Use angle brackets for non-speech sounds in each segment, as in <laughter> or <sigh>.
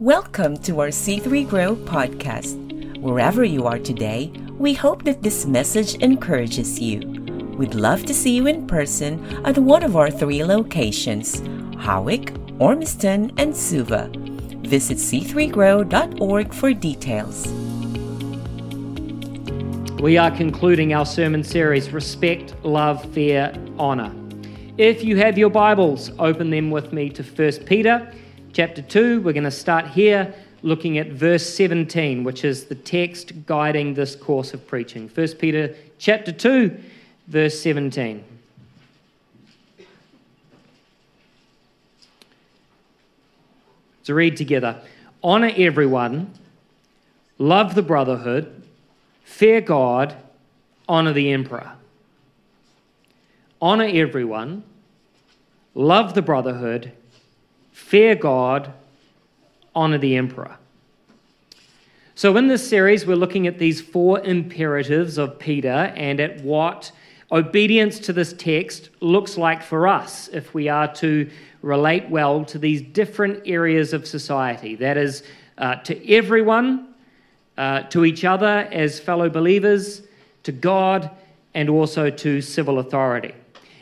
Welcome to our C3 Grow podcast. Wherever you are today, we hope that this message encourages you. We'd love to see you in person at one of our three locations Howick, Ormiston, and Suva. Visit c3grow.org for details. We are concluding our sermon series Respect, Love, Fear, Honour. If you have your Bibles, open them with me to 1 Peter chapter 2. We're going to start here looking at verse 17, which is the text guiding this course of preaching. 1 Peter chapter 2, verse 17. To read together Honor everyone, love the brotherhood, fear God, honor the emperor. Honor everyone, love the brotherhood, fear God, honor the emperor. So, in this series, we're looking at these four imperatives of Peter and at what obedience to this text looks like for us if we are to relate well to these different areas of society. That is, uh, to everyone, uh, to each other as fellow believers, to God, and also to civil authority.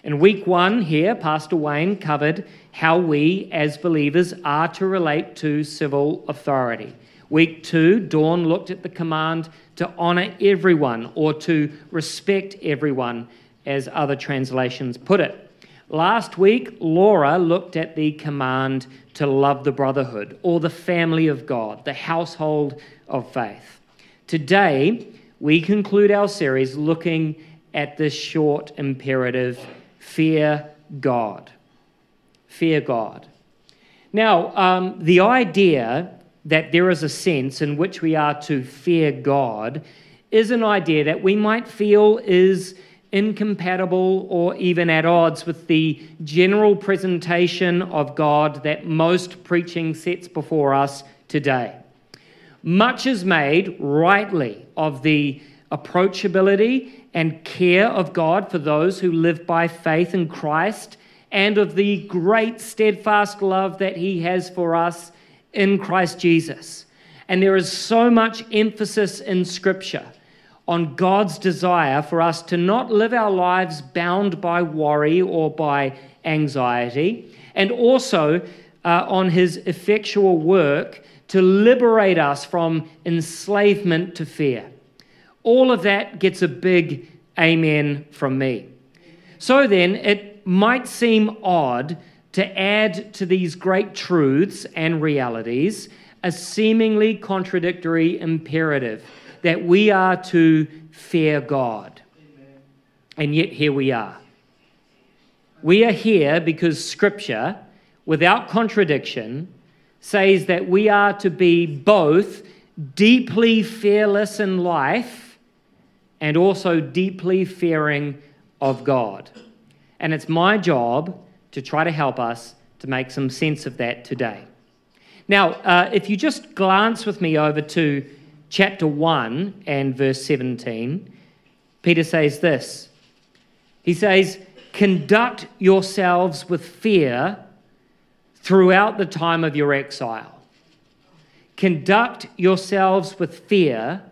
In week one, here, Pastor Wayne covered how we as believers are to relate to civil authority. Week two, Dawn looked at the command to honour everyone or to respect everyone, as other translations put it. Last week, Laura looked at the command to love the brotherhood or the family of God, the household of faith. Today, we conclude our series looking at this short imperative fear God. Fear God. Now, um, the idea that there is a sense in which we are to fear God is an idea that we might feel is incompatible or even at odds with the general presentation of God that most preaching sets before us today. Much is made rightly of the approachability and care of God for those who live by faith in Christ and of the great steadfast love that He has for us in Christ Jesus. And there is so much emphasis in Scripture on God's desire for us to not live our lives bound by worry or by anxiety, and also uh, on His effectual work to liberate us from enslavement to fear. All of that gets a big amen from me. So then, it might seem odd to add to these great truths and realities a seemingly contradictory imperative that we are to fear God. And yet, here we are. We are here because Scripture, without contradiction, says that we are to be both deeply fearless in life and also deeply fearing of God. And it's my job to try to help us to make some sense of that today. Now, uh, if you just glance with me over to chapter 1 and verse 17, Peter says this He says, Conduct yourselves with fear throughout the time of your exile. Conduct yourselves with fear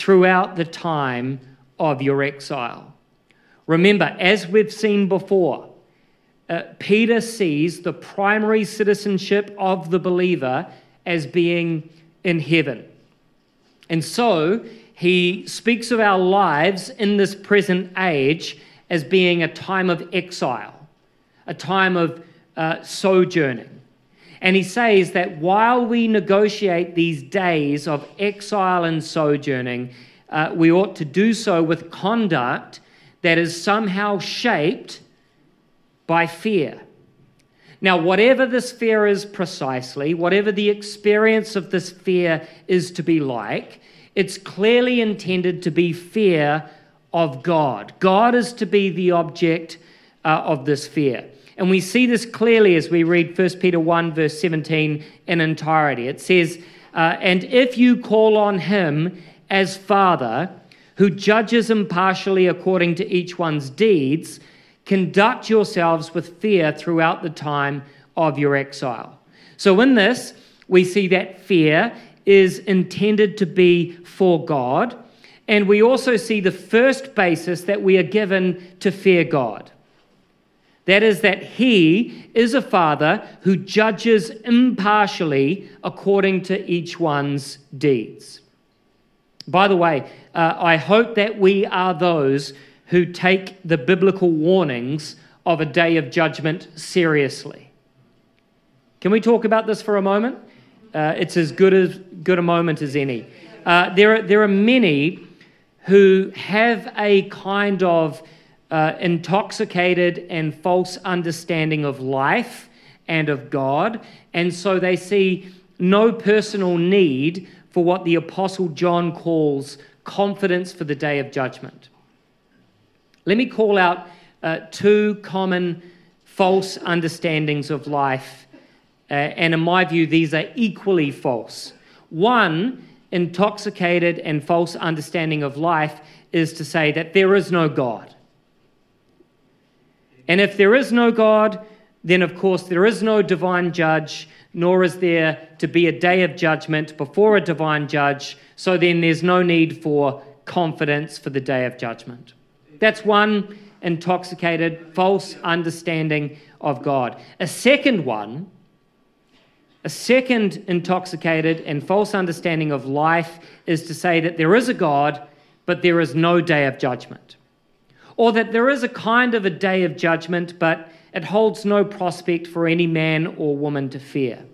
throughout the time of your exile. Remember, as we've seen before, uh, Peter sees the primary citizenship of the believer as being in heaven. And so he speaks of our lives in this present age as being a time of exile, a time of uh, sojourning. And he says that while we negotiate these days of exile and sojourning, uh, we ought to do so with conduct that is somehow shaped by fear. Now, whatever this fear is precisely, whatever the experience of this fear is to be like, it's clearly intended to be fear of God. God is to be the object uh, of this fear. And we see this clearly as we read 1 Peter 1, verse 17 in entirety. It says, uh, And if you call on him as Father, who judges impartially according to each one's deeds, conduct yourselves with fear throughout the time of your exile. So, in this, we see that fear is intended to be for God. And we also see the first basis that we are given to fear God. That is, that He is a Father who judges impartially according to each one's deeds. By the way, uh, I hope that we are those who take the biblical warnings of a day of judgment seriously. Can we talk about this for a moment? Uh, it's as good, as good a moment as any. Uh, there, are, there are many who have a kind of uh, intoxicated and false understanding of life and of God, and so they see no personal need for what the Apostle John calls confidence for the day of judgment. Let me call out uh, two common false understandings of life, uh, and in my view, these are equally false. One, intoxicated and false understanding of life is to say that there is no God. And if there is no God, then of course there is no divine judge, nor is there to be a day of judgment before a divine judge. So then there's no need for confidence for the day of judgment. That's one intoxicated, false understanding of God. A second one, a second intoxicated and false understanding of life is to say that there is a God, but there is no day of judgment. Or that there is a kind of a day of judgment, but it holds no prospect for any man or woman to fear.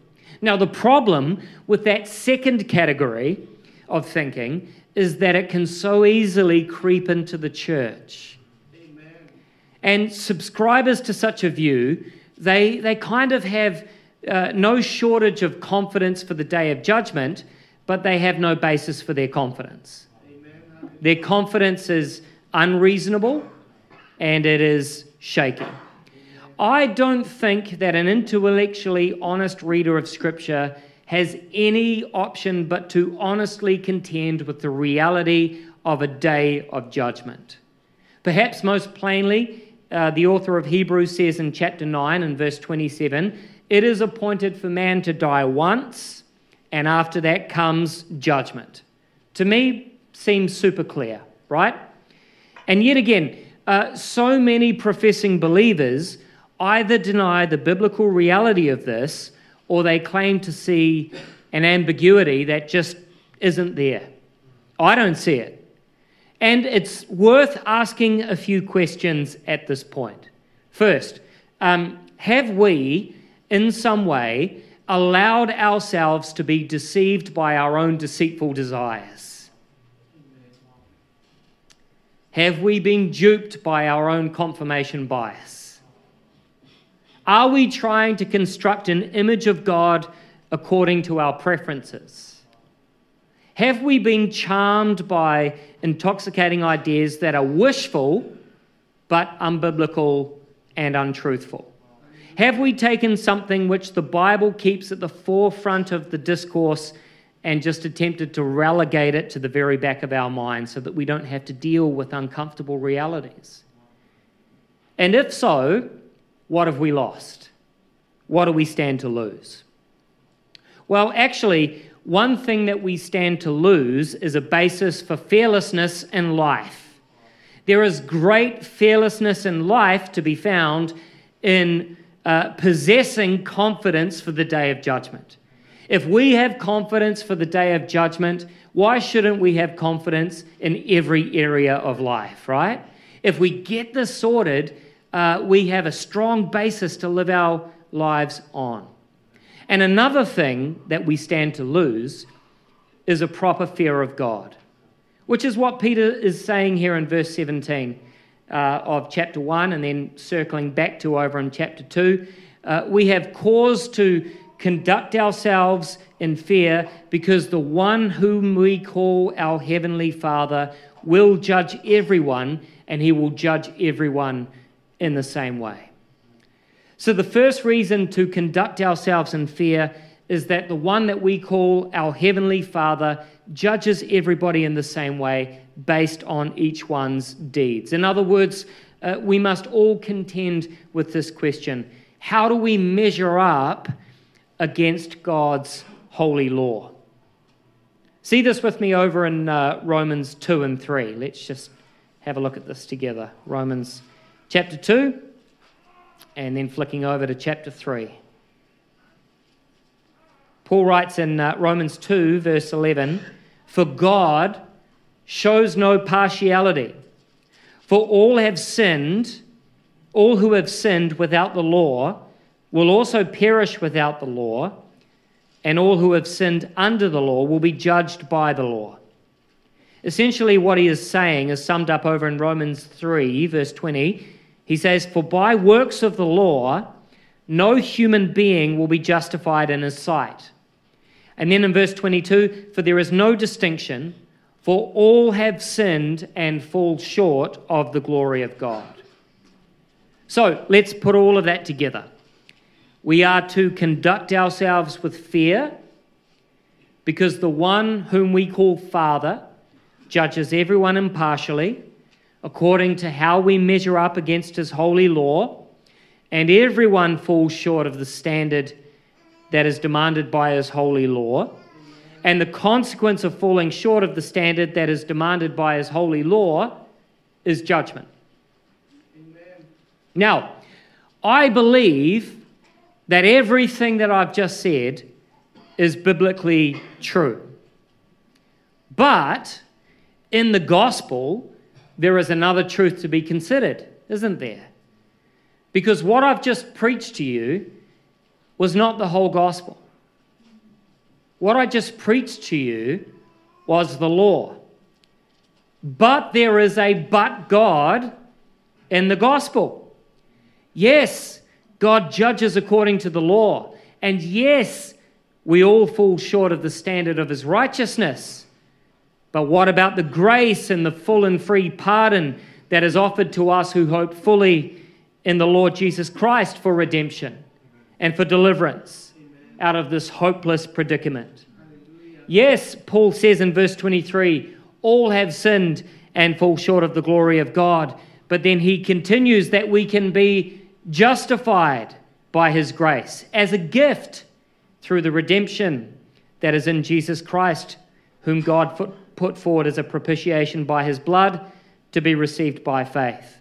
Now, the problem with that second category of thinking is that it can so easily creep into the church. Amen. And subscribers to such a view, they, they kind of have uh, no shortage of confidence for the day of judgment, but they have no basis for their confidence. Amen. Their confidence is unreasonable and it is shaky. I don't think that an intellectually honest reader of Scripture has any option but to honestly contend with the reality of a day of judgment. Perhaps most plainly, uh, the author of Hebrews says in chapter 9 and verse 27 it is appointed for man to die once, and after that comes judgment. To me, seems super clear, right? And yet again, uh, so many professing believers either deny the biblical reality of this or they claim to see an ambiguity that just isn't there. I don't see it. And it's worth asking a few questions at this point. First, um, have we, in some way, allowed ourselves to be deceived by our own deceitful desires? Have we been duped by our own confirmation bias? Are we trying to construct an image of God according to our preferences? Have we been charmed by intoxicating ideas that are wishful but unbiblical and untruthful? Have we taken something which the Bible keeps at the forefront of the discourse and just attempted to relegate it to the very back of our mind so that we don't have to deal with uncomfortable realities? And if so, what have we lost? What do we stand to lose? Well, actually, one thing that we stand to lose is a basis for fearlessness in life. There is great fearlessness in life to be found in uh, possessing confidence for the day of judgment. If we have confidence for the day of judgment, why shouldn't we have confidence in every area of life, right? If we get this sorted, uh, we have a strong basis to live our lives on. And another thing that we stand to lose is a proper fear of God, which is what Peter is saying here in verse 17 uh, of chapter 1 and then circling back to over in chapter 2. Uh, we have cause to conduct ourselves in fear because the one whom we call our heavenly Father will judge everyone and he will judge everyone in the same way. So, the first reason to conduct ourselves in fear is that the one that we call our Heavenly Father judges everybody in the same way based on each one's deeds. In other words, uh, we must all contend with this question How do we measure up against God's holy law. See this with me over in uh, Romans 2 and 3. Let's just have a look at this together. Romans chapter 2, and then flicking over to chapter 3. Paul writes in uh, Romans 2, verse 11 For God shows no partiality, for all have sinned, all who have sinned without the law will also perish without the law and all who have sinned under the law will be judged by the law. Essentially, what he is saying is summed up over in Romans 3, verse 20. He says, For by works of the law, no human being will be justified in his sight. And then in verse 22, For there is no distinction, for all have sinned and fall short of the glory of God. So let's put all of that together. We are to conduct ourselves with fear because the one whom we call Father judges everyone impartially according to how we measure up against his holy law, and everyone falls short of the standard that is demanded by his holy law. And the consequence of falling short of the standard that is demanded by his holy law is judgment. Amen. Now, I believe that everything that I've just said is biblically true. But in the gospel, there is another truth to be considered, isn't there? Because what I've just preached to you was not the whole gospel. What I just preached to you was the law. But there is a but God in the gospel. Yes, God judges according to the law. And yes, we all fall short of the standard of his righteousness. But what about the grace and the full and free pardon that is offered to us who hope fully in the Lord Jesus Christ for redemption and for deliverance out of this hopeless predicament? Yes, Paul says in verse 23 all have sinned and fall short of the glory of God. But then he continues that we can be justified by his grace as a gift through the redemption that is in Jesus Christ, whom God put forward as a propitiation by his blood to be received by faith.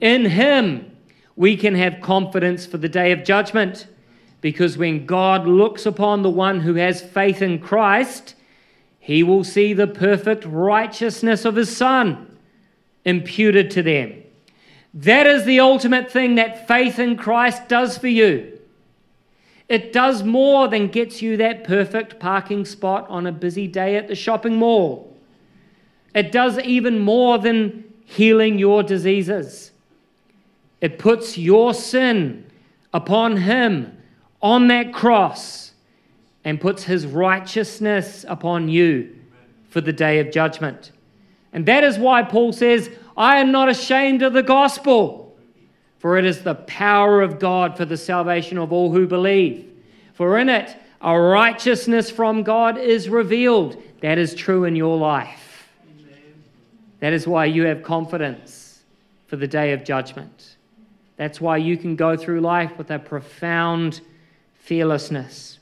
In him, we can have confidence for the day of judgment because when God looks upon the one who has faith in Christ, he will see the perfect righteousness of his Son imputed to them. That is the ultimate thing that faith in Christ does for you. It does more than gets you that perfect parking spot on a busy day at the shopping mall. It does even more than healing your diseases. It puts your sin upon Him on that cross and puts His righteousness upon you for the day of judgment. And that is why Paul says, I am not ashamed of the gospel, for it is the power of God for the salvation of all who believe. For in it, a righteousness from God is revealed. That is true in your life. That is why you have confidence for the day of judgment. That's why you can go through life with a profound fearlessness.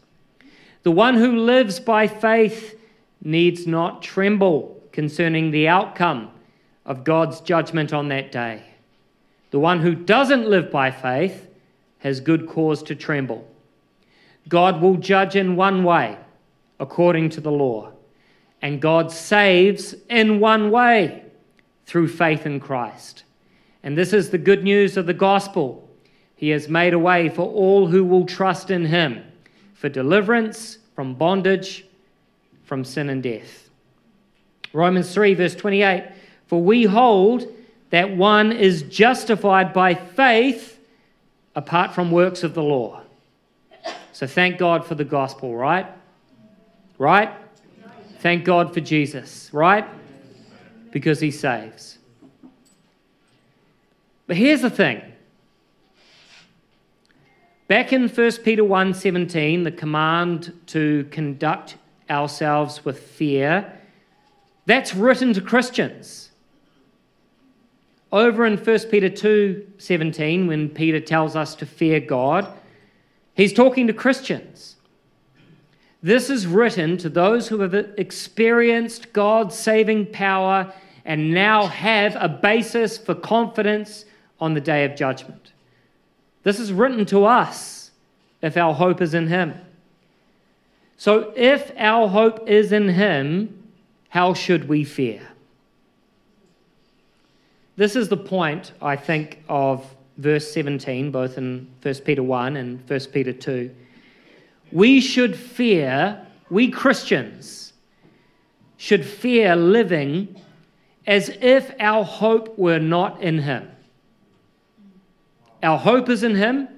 The one who lives by faith needs not tremble concerning the outcome of God's judgment on that day. The one who doesn't live by faith has good cause to tremble. God will judge in one way, according to the law, and God saves in one way, through faith in Christ. And this is the good news of the gospel. He has made a way for all who will trust in Him for deliverance from bondage, from sin and death. Romans 3, verse 28 for we hold that one is justified by faith apart from works of the law. So thank God for the gospel, right? Right? Thank God for Jesus, right? Because he saves. But here's the thing. Back in 1 Peter 1:17, the command to conduct ourselves with fear, that's written to Christians. Over in 1 Peter 2:17 when Peter tells us to fear God, he's talking to Christians. This is written to those who have experienced God's saving power and now have a basis for confidence on the day of judgment. This is written to us if our hope is in Him. So, if our hope is in Him, how should we fear? This is the point, I think, of verse 17, both in 1 Peter 1 and 1 Peter 2. We should fear, we Christians should fear living as if our hope were not in Him. Our hope is in Him,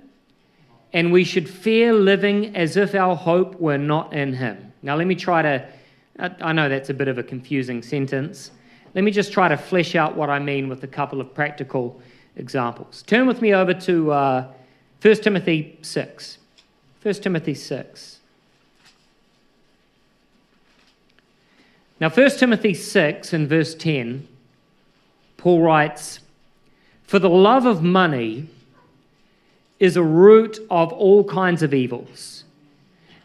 and we should fear living as if our hope were not in Him. Now, let me try to, I know that's a bit of a confusing sentence. Let me just try to flesh out what I mean with a couple of practical examples. Turn with me over to uh, 1 Timothy 6. 1 Timothy 6. Now, 1 Timothy 6 and verse 10, Paul writes, For the love of money is a root of all kinds of evils.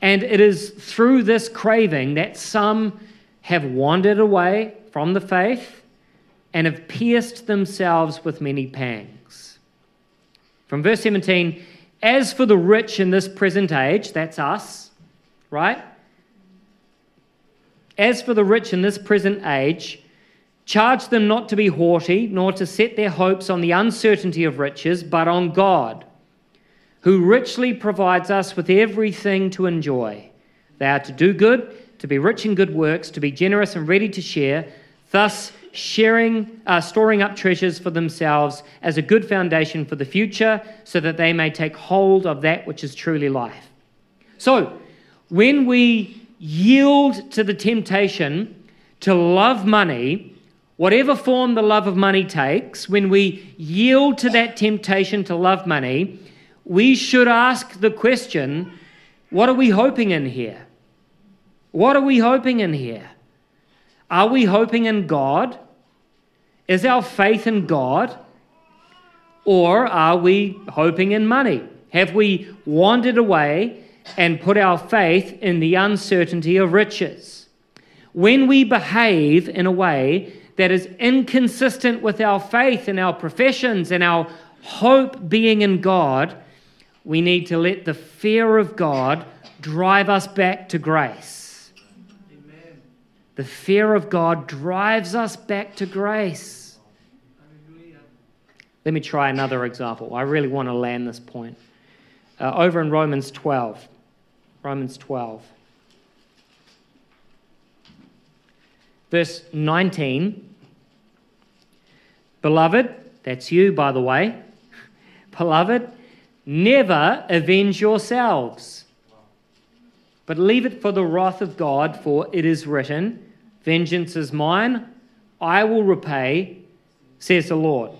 And it is through this craving that some have wandered away from the faith and have pierced themselves with many pangs. From verse 17, as for the rich in this present age, that's us, right? As for the rich in this present age, charge them not to be haughty, nor to set their hopes on the uncertainty of riches, but on God, who richly provides us with everything to enjoy. They are to do good, to be rich in good works, to be generous and ready to share thus sharing, uh, storing up treasures for themselves as a good foundation for the future, so that they may take hold of that which is truly life. So, when we yield to the temptation to love money, whatever form the love of money takes, when we yield to that temptation to love money, we should ask the question what are we hoping in here? What are we hoping in here? Are we hoping in God? Is our faith in God? Or are we hoping in money? Have we wandered away and put our faith in the uncertainty of riches? When we behave in a way that is inconsistent with our faith and our professions and our hope being in God, we need to let the fear of God drive us back to grace. The fear of God drives us back to grace. Let me try another example. I really want to land this point. Uh, over in Romans 12. Romans 12. Verse 19. Beloved, that's you, by the way. <laughs> Beloved, never avenge yourselves but leave it for the wrath of God, for it is written, Vengeance is mine, I will repay, says the Lord.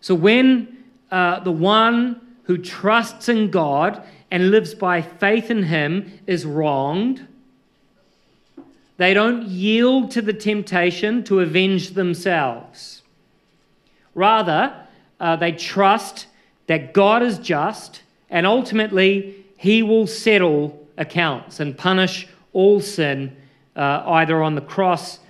So when uh, the one who trusts in God and lives by faith in Him is wronged, they don't yield to the temptation to avenge themselves. Rather, uh, they trust that God is just and ultimately He will settle accounts and punish all sin uh, either on the cross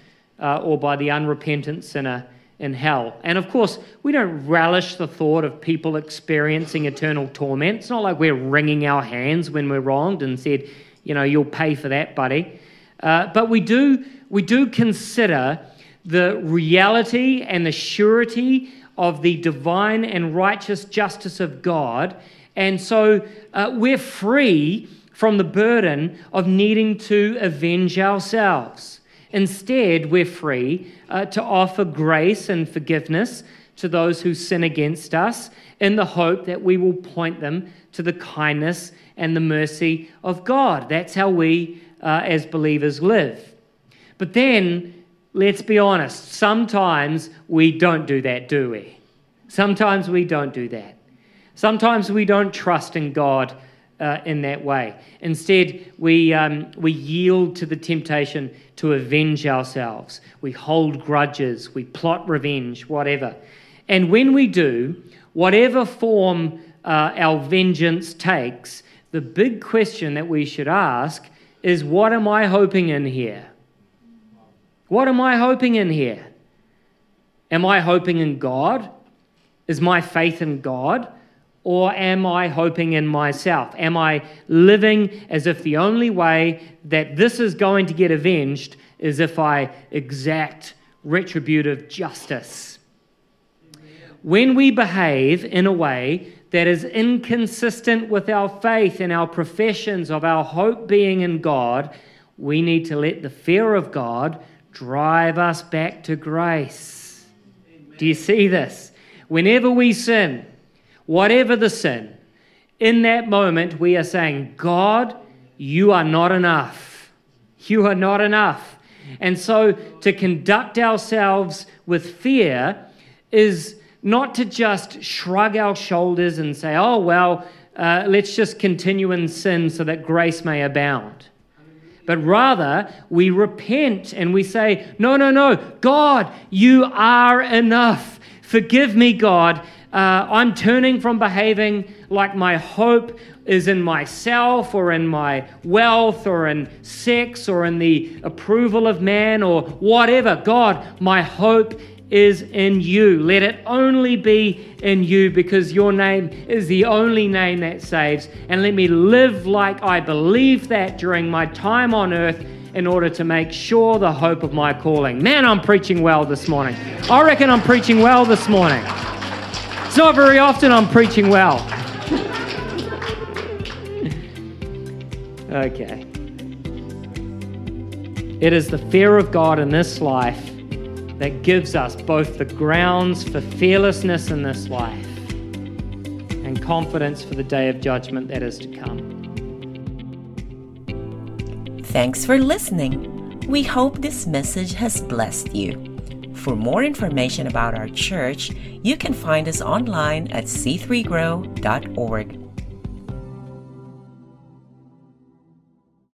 uh, or by the unrepentant sinner in hell. And of course, we don't relish the thought of people experiencing eternal torment. It's not like we're wringing our hands when we're wronged and said, you know, you'll pay for that, buddy. Uh, but we do, we do consider the reality and the surety of the divine and righteous justice of God. And so uh, we're free from the burden of needing to avenge ourselves. Instead, we're free uh, to offer grace and forgiveness to those who sin against us in the hope that we will point them to the kindness and the mercy of God. That's how we, uh, as believers, live. But then, let's be honest, sometimes we don't do that, do we? Sometimes we don't do that. Sometimes we don't trust in God uh, in that way. Instead, we, um, we yield to the temptation to avenge ourselves. We hold grudges, we plot revenge, whatever. And when we do, whatever form uh, our vengeance takes, the big question that we should ask is what am I hoping in here? What am I hoping in here? Am I hoping in God? Is my faith in God? Or am I hoping in myself? Am I living as if the only way that this is going to get avenged is if I exact retributive justice? When we behave in a way that is inconsistent with our faith and our professions of our hope being in God, we need to let the fear of God drive us back to grace. Amen. Do you see this? Whenever we sin, whatever the sin, in that moment we are saying, God, you are not enough. You are not enough. And so to conduct ourselves with fear is not to just shrug our shoulders and say, oh, well, uh, let's just continue in sin so that grace may abound. But rather, we repent and we say, no, no, no, God, you are enough. Forgive me, God. Uh, I'm turning from behaving like my hope is in myself or in my wealth or in sex or in the approval of man or whatever. God, my hope is in you. Let it only be in you because your name is the only name that saves. And let me live like I believe that during my time on earth in order to make sure the hope of my calling. Man, I'm preaching well this morning. I reckon I'm preaching well this morning. It's not very often I'm preaching well. <laughs> okay. It is the fear of God in this life that gives us both the grounds for fearlessness in this life and confidence for the day of judgment that is to come. Thanks for listening. We hope this message has blessed you. For more information about our church, you can find us online at c3grow.org.